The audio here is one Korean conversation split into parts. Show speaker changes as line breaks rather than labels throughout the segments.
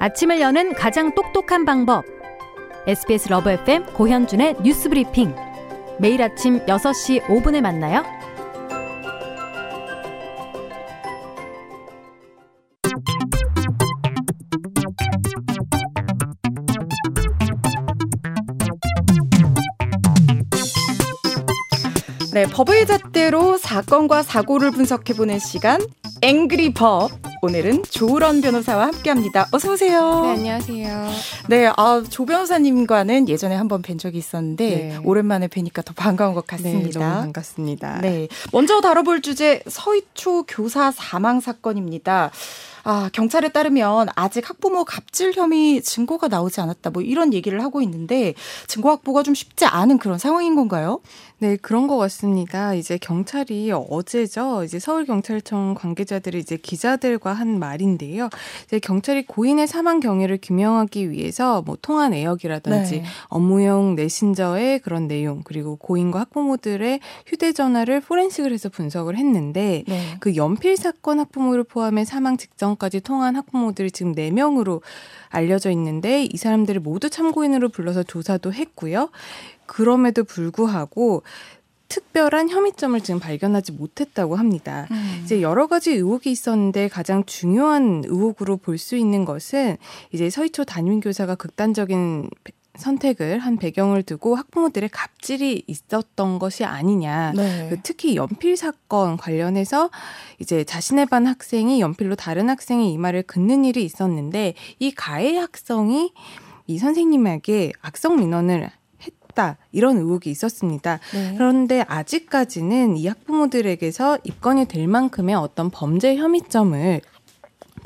아침을 여는 가장 똑똑한 방법. SBS 러브 FM 고현준의 뉴스 브리핑. 매일 아침 6시 5분에 만나요.
네, 법의 잣대로 사건과 사고를 분석해보는 시간, 앵그리 법. 오늘은 조우런 변호사와 함께합니다. 어서 오세요.
네, 안녕하세요.
네, 아, 조 변호사님과는 예전에 한번 뵌 적이 있었는데 네. 오랜만에 뵈니까 더 반가운 것 같습니다.
네, 너무 반갑습니다.
네, 먼저 다뤄볼 주제 서희초 교사 사망 사건입니다. 아, 경찰에 따르면 아직 학부모 갑질 혐의 증거가 나오지 않았다. 뭐 이런 얘기를 하고 있는데 증거 확보가 좀 쉽지 않은 그런 상황인 건가요?
네, 그런 것 같습니다. 이제 경찰이 어제죠. 이제 서울경찰청 관계자들이 이제 기자들과 한 말인데요. 이제 경찰이 고인의 사망 경위를 규명하기 위해서 뭐 통화 내역이라든지 네. 업무용 메신저의 그런 내용 그리고 고인과 학부모들의 휴대전화를 포렌식을 해서 분석을 했는데 네. 그 연필 사건 학부모를 포함해 사망 직전 까지 통한 학부모들이 지금 4명으로 알려져 있는데 이 사람들을 모두 참고인으로 불러서 조사도 했고요. 그럼에도 불구하고 특별한 혐의점을 지금 발견하지 못했다고 합니다. 음. 이제 여러 가지 의혹이 있었는데 가장 중요한 의혹으로 볼 수 있는 것은 이제 서희초 담임 교사가 극단적인 선택을 한 배경을 두고 학부모들의 갑질이 있었던 것이 아니냐. 네. 그 특히 연필 사건 관련해서 이제 자신의 반 학생이 연필로 다른 학생의 이마를 긋는 일이 있었는데 이 가해 학생이 이 선생님에게 악성 민원을 했다 이런 의혹이 있었습니다. 네. 그런데 아직까지는 이 학부모들에게서 입건이 될 만큼의 어떤 범죄 혐의점을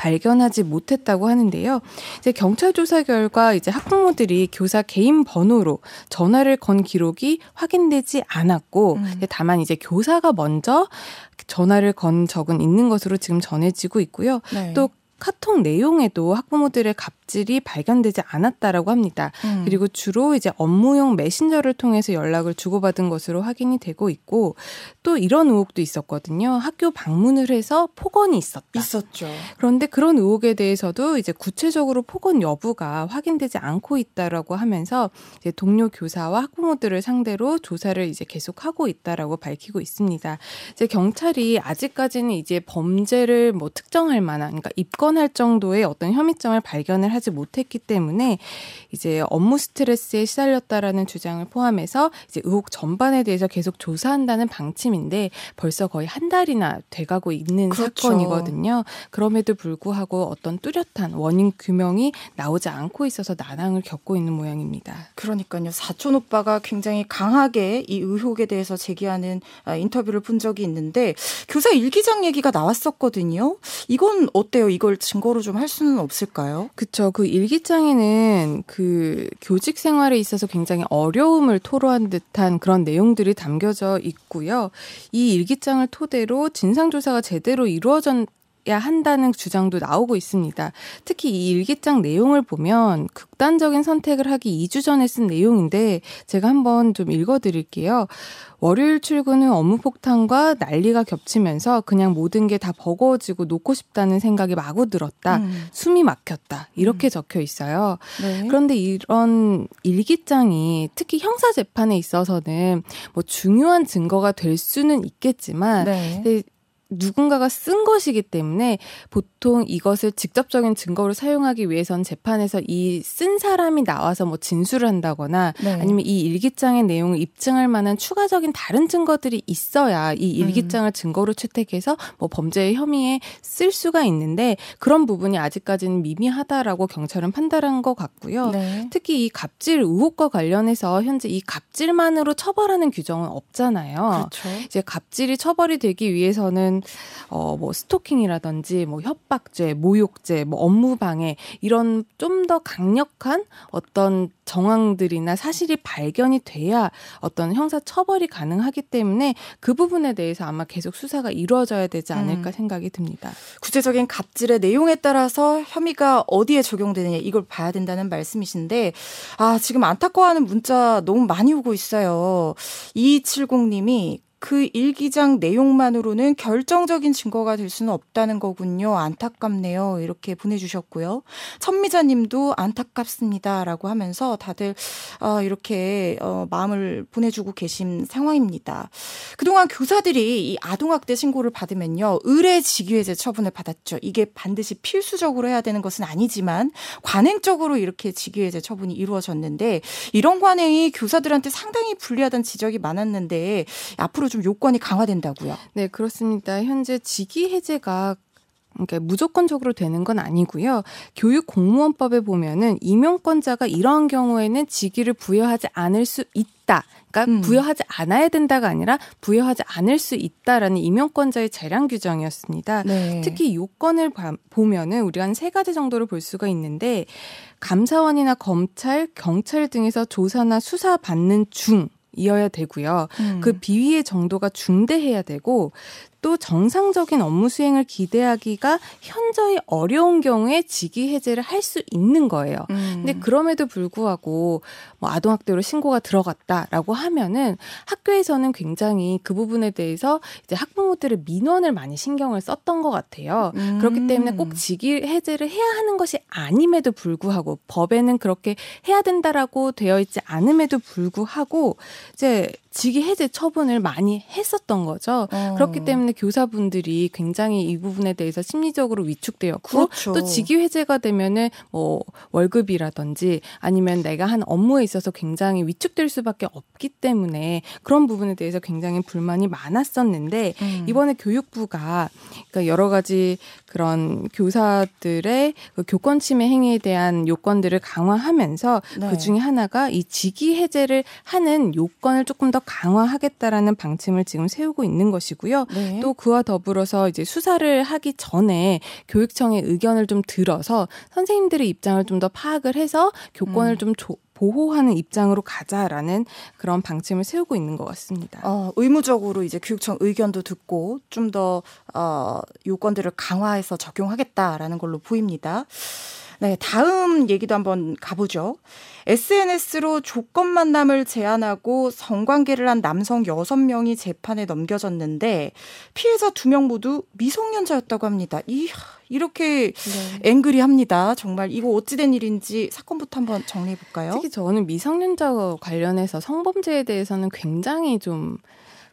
발견하지 못했다고 하는데요. 이제 경찰 조사 결과 이제 학부모들이 교사 개인 번호로 전화를 건 기록이 확인되지 않았고 음. 다만 이제 교사가 먼저 전화를 건 적은 있는 것으로 지금 전해지고 있고요. 네. 또 카톡 내용에도 학부모들의 갑 질이 발견되지 않았다라고 합니다. 음. 그리고 주로 이제 업무용 메신저를 통해서 연락을 주고받은 것으로 확인이 되고 있고 또 이런 의혹도 있었거든요. 학교 방문을 해서 폭언이 있었다.
있었죠.
그런데 그런 의혹에 대해서도 이제 구체적으로 폭언 여부가 확인되지 않고 있다라고 하면서 이제 동료 교사와 학부모들을 상대로 조사를 이제 계속하고 있다라고 밝히고 있습니다. 이제 경찰이 아직까지는 이제 범죄를 뭐 특정할 만한 그러니까 입건 입건할 정도의 어떤 혐의점을 발견을 하지 못했기 때문에 이제 업무 스트레스에 시달렸다라는 주장을 포함해서 이제 의혹 전반에 대해서 계속 조사한다는 방침인데 벌써 거의 한 달이나 돼가고 있는 그렇죠. 사건이거든요. 그럼에도 불구하고 어떤 뚜렷한 원인 규명이 나오지 않고 있어서 난항을 겪고 있는 모양입니다.
그러니까요. 사촌 오빠가 굉장히 강하게 이 의혹에 대해서 제기하는 아, 인터뷰를 본 적이 있는데 교사 일기장 얘기가 나왔었거든요. 이건 어때요? 이걸 증거로 좀 할 수는 없을까요?
그렇죠. 그 일기장에는 그 교직 생활에 있어서 굉장히 어려움을 토로한 듯한 그런 내용들이 담겨져 있고요. 이 일기장을 토대로 진상 조사가 제대로 이루어졌 야 한다는 주장도 나오고 있습니다. 특히 이 일기장 내용을 보면 극단적인 선택을 하기 2주 전에 쓴 내용인데 제가 한번 좀 읽어 드릴게요. 월요일 출근 후 업무 폭탄과 난리가 겹치면서 그냥 모든 게 다 버거워지고 놓고 싶다는 생각이 마구 들었다. 음. 숨이 막혔다. 이렇게 음. 적혀 있어요. 네. 그런데 이런 일기장이 특히 형사 재판에 있어서는 뭐 중요한 증거가 될 수는 있겠지만 네. 누군가가 쓴 것이기 때문에 보통 이것을 직접적인 증거로 사용하기 위해선 재판에서 이 쓴 사람이 나와서 뭐 진술을 한다거나 네. 아니면 이 일기장의 내용을 입증할 만한 추가적인 다른 증거들이 있어야 이 일기장을 음. 증거로 채택해서 뭐 범죄의 혐의에 쓸 수가 있는데 그런 부분이 아직까지는 미미하다라고 경찰은 판단한 것 같고요. 네. 특히 이 갑질 의혹과 관련해서 현재 이 갑질만으로 처벌하는 규정은 없잖아요. 그렇죠. 이제 갑질이 처벌이 되기 위해서는 어, 뭐 스토킹이라든지 뭐 협박죄, 모욕죄, 뭐 업무방해 이런 좀 더 강력한 어떤 정황들이나 사실이 발견이 돼야 어떤 형사 처벌이 가능하기 때문에 그 부분에 대해서 아마 계속 수사가 이루어져야 되지 않을까 음. 생각이 듭니다.
구체적인 갑질의 내용에 따라서 혐의가 어디에 적용되느냐 이걸 봐야 된다는 말씀이신데 아 지금 안타까워하는 문자 너무 많이 오고 있어요. 2270님이 그 일기장 내용만으로는 결정적인 증거가 될 수는 없다는 거군요. 안타깝네요. 이렇게 보내주셨고요. 천미자님도 안타깝습니다라고 하면서 다들 어, 이렇게 어, 마음을 보내주고 계신 상황입니다. 그동안 교사들이 이 아동학대 신고를 받으면요 의례직위해제 처분을 받았죠. 이게 반드시 필수적으로 해야 되는 것은 아니지만 관행적으로 이렇게 직위해제 처분이 이루어졌는데 이런 관행이 교사들한테 상당히 불리하다는 지적이 많았는데 앞으로 좀 요건이 강화된다고요.
네, 그렇습니다. 현재 직위 해제가 그러니까 무조건적으로 되는 건 아니고요. 교육 공무원법에 보면은 임용권자가 이러한 경우에는 직위를 부여하지 않을 수 있다. 그러니까 음. 부여하지 않아야 된다가 아니라 부여하지 않을 수 있다라는 임용권자의 재량 규정이었습니다. 네. 특히 요건을 보면은 우리가 한 세 가지 정도를 볼 수가 있는데 감사원이나 검찰, 경찰 등에서 조사나 수사 받는 중 이어야 되고요. 음. 그 비위의 정도가 중대해야 되고 또 정상적인 업무 수행을 기대하기가 현저히 어려운 경우에 직위 해제를 할 수 있는 거예요. 음. 근데 그럼에도 불구하고 뭐 아동학대로 신고가 들어갔다라고 하면은 학교에서는 굉장히 그 부분에 대해서 이제 학부모들의 민원을 많이 신경을 썼던 것 같아요. 음. 그렇기 때문에 꼭 직위 해제를 해야 하는 것이 아님에도 불구하고 법에는 그렇게 해야 된다라고 되어 있지 않음에도 불구하고 이제 직위 해제 처분을 많이 했었던 거죠. 어. 그렇기 때문에 교사분들이 굉장히 이 부분에 대해서 심리적으로 위축되었고 그렇죠. 또 직위 해제가 되면은 뭐 월급이라든지 아니면 내가 한 업무에 있어서 굉장히 위축될 수밖에 없기 때문에 그런 부분에 대해서 굉장히 불만이 많았었는데 음. 이번에 교육부가 그러니까 여러 가지 그런 교사들의 그 교권 침해 행위에 대한 요건들을 강화하면서 네. 그 중에 하나가 이 직위 해제를 하는 요건을 조금 더 강화하겠다라는 방침을 지금 세우고 있는 것이고요. 네. 또 그와 더불어서 이제 수사를 하기 전에 교육청의 의견을 좀 들어서 선생님들의 입장을 좀 더 파악을 해서 교권을 음. 좀 조, 보호하는 입장으로 가자라는 그런 방침을 세우고 있는 것 같습니다.
어, 의무적으로 이제 교육청 의견도 듣고 좀 더 어, 요건들을 강화해서 적용하겠다라는 걸로 보입니다. 네, 다음 얘기도 한번 가보죠. SNS로 조건 만남을 제안하고 성관계를 한 남성 6명이 재판에 넘겨졌는데 피해자 2명 모두 미성년자였다고 합니다. 이 이렇게 네. 앵그리 합니다. 정말 이거 어찌된 일인지 사건부터 한번 정리해 볼까요?
특히 저는 미성년자 관련해서 성범죄에 대해서는 굉장히 좀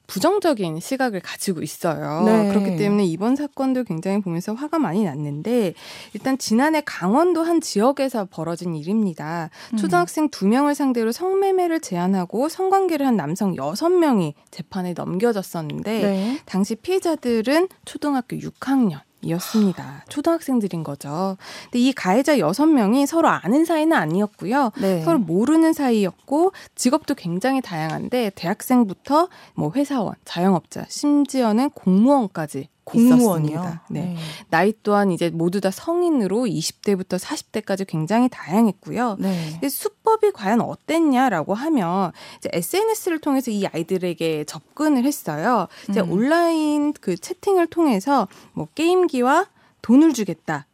부정적인 시각을 가지고 있어요. 네. 그렇기 때문에 이번 사건도 굉장히 보면서 화가 많이 났는데 일단 지난해 강원도 한 지역에서 벌어진 일입니다. 음. 초등학생 두 명을 상대로 성매매를 제한하고 성관계를 한 남성 여섯 명이 재판에 넘겨졌었는데 네. 당시 피해자들은 초등학교 6학년 이었습니다. 초등학생들인 거죠. 근데 이 가해자 여섯 명이 서로 아는 사이는 아니었고요. 네. 서로 모르는 사이였고 직업도 굉장히 다양한데 대학생부터 뭐 회사원, 자영업자, 심지어는 공무원까지 공무원이요. 네. 네. 나이 또한 이제 모두 다 성인으로 20대부터 40대까지 굉장히 다양했고요. 네. 수법이 과연 어땠냐라고 하면 이제 SNS를 통해서 이 아이들에게 접근을 했어요. 이제 음. 온라인 그 채팅을 통해서 뭐 게임기와 돈을 주겠다.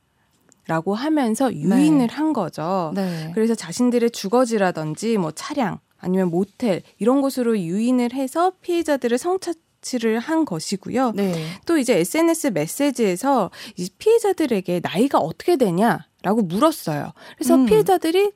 라고 하면서 유인을 네. 한 거죠. 네. 그래서 자신들의 주거지라든지 뭐 차량 아니면 모텔 이런 곳으로 유인을 해서 피해자들을 성착 조치를 한 것이고요. 네. 또 이제 SNS 메시지에서 이 피해자들에게 나이가 어떻게 되냐라고 물었어요. 그래서 음. 피해자들이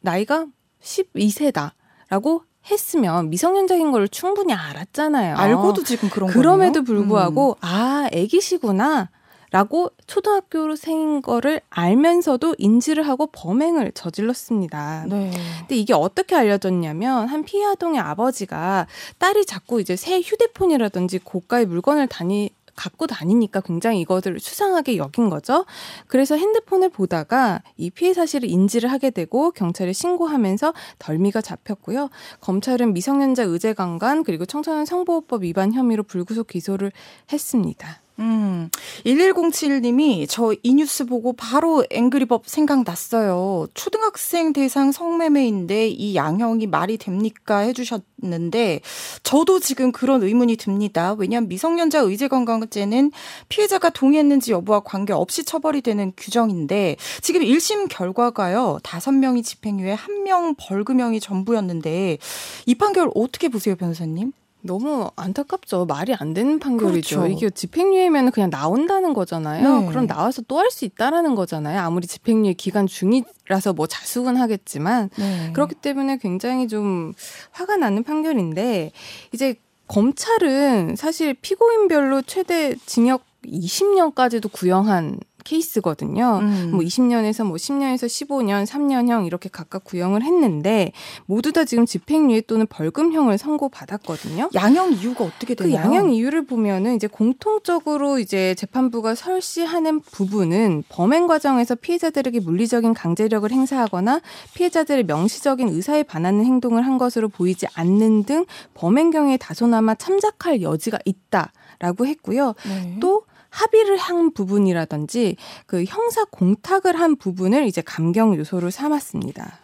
나이가 12세다라고 했으면 미성년자인 걸 충분히 알았잖아요.
알고도 지금 그런
거예요. 그럼에도 불구하고 음. 아, 애기시구나. 라고 초등학교생인 거를 알면서도 인지를 하고 범행을 저질렀습니다. 네. 근데 이게 어떻게 알려졌냐면 한 피해 아동의 아버지가 딸이 자꾸 이제 새 휴대폰이라든지 고가의 물건을 다니 갖고 다니니까 굉장히 이것을 수상하게 여긴 거죠. 그래서 핸드폰을 보다가 이 피해 사실을 인지를 하게 되고 경찰에 신고하면서 덜미가 잡혔고요. 검찰은 미성년자 의제강간 그리고 청소년 성보호법 위반 혐의로 불구속 기소를 했습니다.
음, 1107님이 저 이 뉴스 보고 바로 앵그리법 생각났어요. 초등학생 대상 성매매인데 이 양형이 말이 됩니까? 해주셨는데 저도 지금 그런 의문이 듭니다. 왜냐하면 미성년자 의제건강제는 피해자가 동의했는지 여부와 관계없이 처벌이 되는 규정인데 지금 1심 결과가요. 5명이 집행유예, 1명 벌금형이 전부였는데 이 판결 어떻게 보세요, 변호사님?
너무 안타깝죠. 말이 안 되는 판결이죠.
그렇죠.
이게 집행유예면 그냥 나온다는 거잖아요.
네.
그럼 나와서 또 할 수 있다라는 거잖아요. 아무리 집행유예 기간 중이라서 뭐 자숙은 하겠지만
네.
그렇기 때문에 굉장히 좀 화가 나는 판결인데 이제 검찰은 사실 피고인별로 최대 징역 20년까지도 구형한 케이스거든요.
음.
뭐 20년에서 뭐 10년에서 15년, 3년형 이렇게 각각 구형을 했는데 모두 다 지금 집행유예 또는 벌금형을 선고받았거든요.
양형 이유가 어떻게
그
되나요?
양형 이유를 보면은 이제 공통적으로 이제 재판부가 설시하는 부분은 범행 과정에서 피해자들에게 물리적인 강제력을 행사하거나 피해자들의 명시적인 의사에 반하는 행동을 한 것으로 보이지 않는 등 범행 경에 다소나마 참작할 여지가 있다라고 했고요.
네.
또 합의를 한 부분이라든지 그 형사 공탁을 한 부분을 이제 감경 요소로 삼았습니다.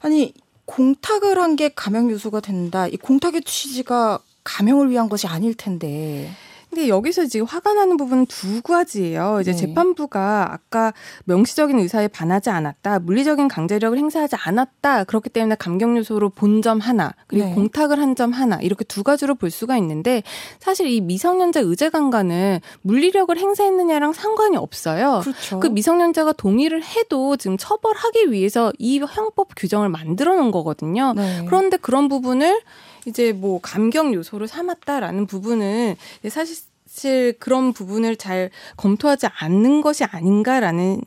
아니 공탁을 한 게 감형 요소가 된다. 이 공탁의 취지가 감형을 위한 것이 아닐 텐데.
근데 여기서 지금 화가 나는 부분은 두 가지예요. 이제
네.
재판부가 아까 명시적인 의사에 반하지 않았다, 물리적인 강제력을 행사하지 않았다. 그렇기 때문에 감경 요소로 본 점 하나, 그리고
네.
공탁을 한 점 하나 이렇게 두 가지로 볼 수가 있는데 사실 이 미성년자 의제 강간은 물리력을 행사했느냐랑 상관이 없어요.
그렇죠.
그 미성년자가 동의를 해도 지금 처벌하기 위해서 이 형법 규정을 만들어 놓은 거거든요.
네.
그런데 그런 부분을 이제 뭐 감경 요소로 삼았다라는 부분은 이제 사실 그런 부분을 잘 검토하지 않는 것이 아닌가라는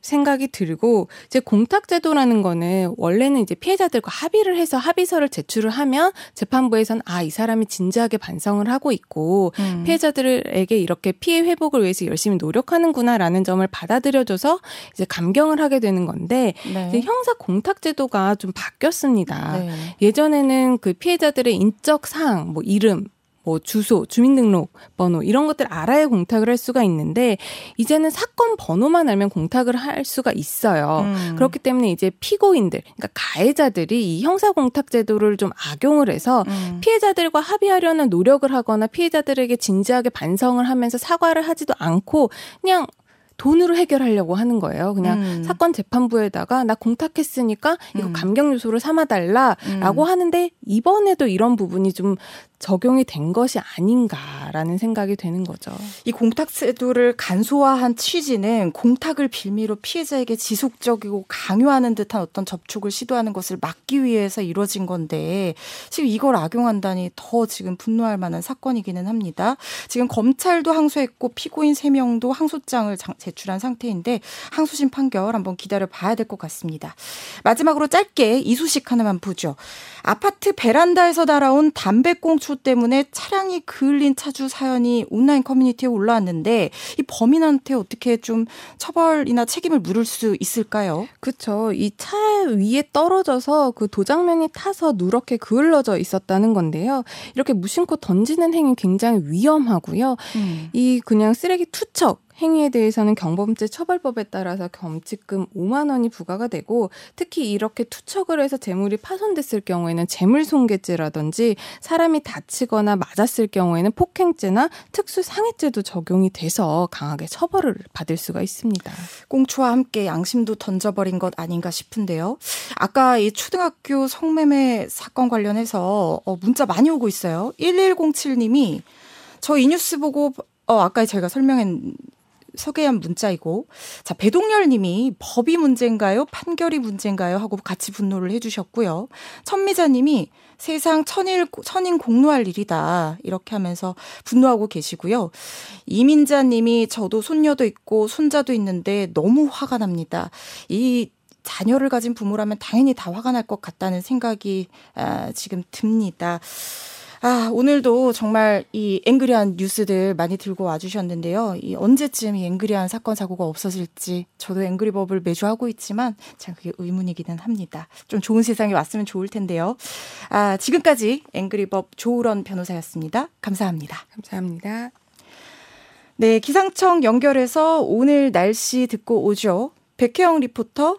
생각이 들고 이제 공탁 제도라는 거는 원래는 이제 피해자들과 합의를 해서 합의서를 제출을 하면 재판부에서는 아이 사람이 진지하게 반성을 하고 있고
음.
피해자들에게 이렇게 피해 회복을 위해서 열심히 노력하는구나라는 점을 받아들여줘서 이제 감경을 하게 되는 건데
네.
이제 형사 공탁 제도가 좀 바뀌었습니다.
네.
예전에는 그 피해자들의 인적 사항, 뭐 이름, 뭐 주소, 주민등록 번호 이런 것들 알아야 공탁을 할 수가 있는데 이제는 사건 번호만 알면 공탁을 할 수가 있어요.
음.
그렇기 때문에 이제 피고인들, 그러니까 가해자들이 이 형사 공탁 제도를 좀 악용을 해서
음.
피해자들과 합의하려는 노력을 하거나 피해자들에게 진지하게 반성을 하면서 사과를 하지도 않고 그냥 돈으로 해결하려고 하는 거예요. 그냥
음.
사건 재판부에다가 나 공탁했으니까 이거
음.
감경 요소로 삼아달라라고
음.
하는데 이번에도 이런 부분이 좀 적용이 된 것이 아닌가라는 생각이 되는 거죠.
이 공탁 제도를 간소화한 취지는 공탁을 빌미로 피해자에게 지속적이고 강요하는 듯한 어떤 접촉을 시도하는 것을 막기 위해서 이루어진 건데 지금 이걸 악용한다니 더 지금 분노할 만한 사건이기는 합니다. 지금 검찰도 항소했고 피고인 3명도 항소장을 장- 제출한 상태인데 항소심 판결 한번 기다려 봐야 될 것 같습니다. 마지막으로 짧게 이 소식 하나만 보죠. 아파트 베란다에서 날아온 담배꽁초 때문에 차량이 그을린 차주 사연이 온라인 커뮤니티에 올라왔는데 이 범인한테 어떻게 좀 처벌이나 책임을 물을 수 있을까요?
그렇죠. 이 차 위에 떨어져서 그 도장면이 타서 누렇게 그을러져 있었다는 건데요. 이렇게 무심코 던지는 행위 굉장히 위험하고요. 이 그냥 쓰레기 투척 행위에 대해서는 경범죄 처벌법에 따라서 범칙금 5만 원이 부과가 되고 특히 이렇게 투척을 해서 재물이 파손됐을 경우에는 재물손괴죄라든지 사람이 다치거나 맞았을 경우에는 폭행죄나 특수상해죄도 적용이 돼서 강하게 처벌을 받을 수가 있습니다.
꽁초와 함께 양심도 던져버린 것 아닌가 싶은데요. 아까 이 초등학교 성매매 사건 관련해서 어, 문자 많이 오고 있어요. 1107님이 저 이 뉴스 보고 어, 아까 제가 설명한 소개한 문자이고 자 배동열 님이 법이 문제인가요? 판결이 문제인가요? 하고 같이 분노를 해주셨고요. 천미자 님이 세상 천일, 천인 공로할 일이다. 이렇게 하면서 분노하고 계시고요. 이민자 님이 저도 손녀도 있고 손자도 있는데 너무 화가 납니다. 이 자녀를 가진 부모라면 당연히 다 화가 날 것 같다는 생각이 아, 지금 듭니다. 아, 오늘도 정말 이 앵그리한 뉴스들 많이 들고 와주셨는데요. 이 언제쯤 이 앵그리한 사건 사고가 없어질지 저도 앵그리법을 매주 하고 있지만 참 그게 의문이기는 합니다. 좀 좋은 세상이 왔으면 좋을 텐데요. 아, 지금까지 앵그리법 조우런 변호사였습니다. 감사합니다.
감사합니다.
네, 기상청 연결해서 오늘 날씨 듣고 오죠. 백혜영 리포터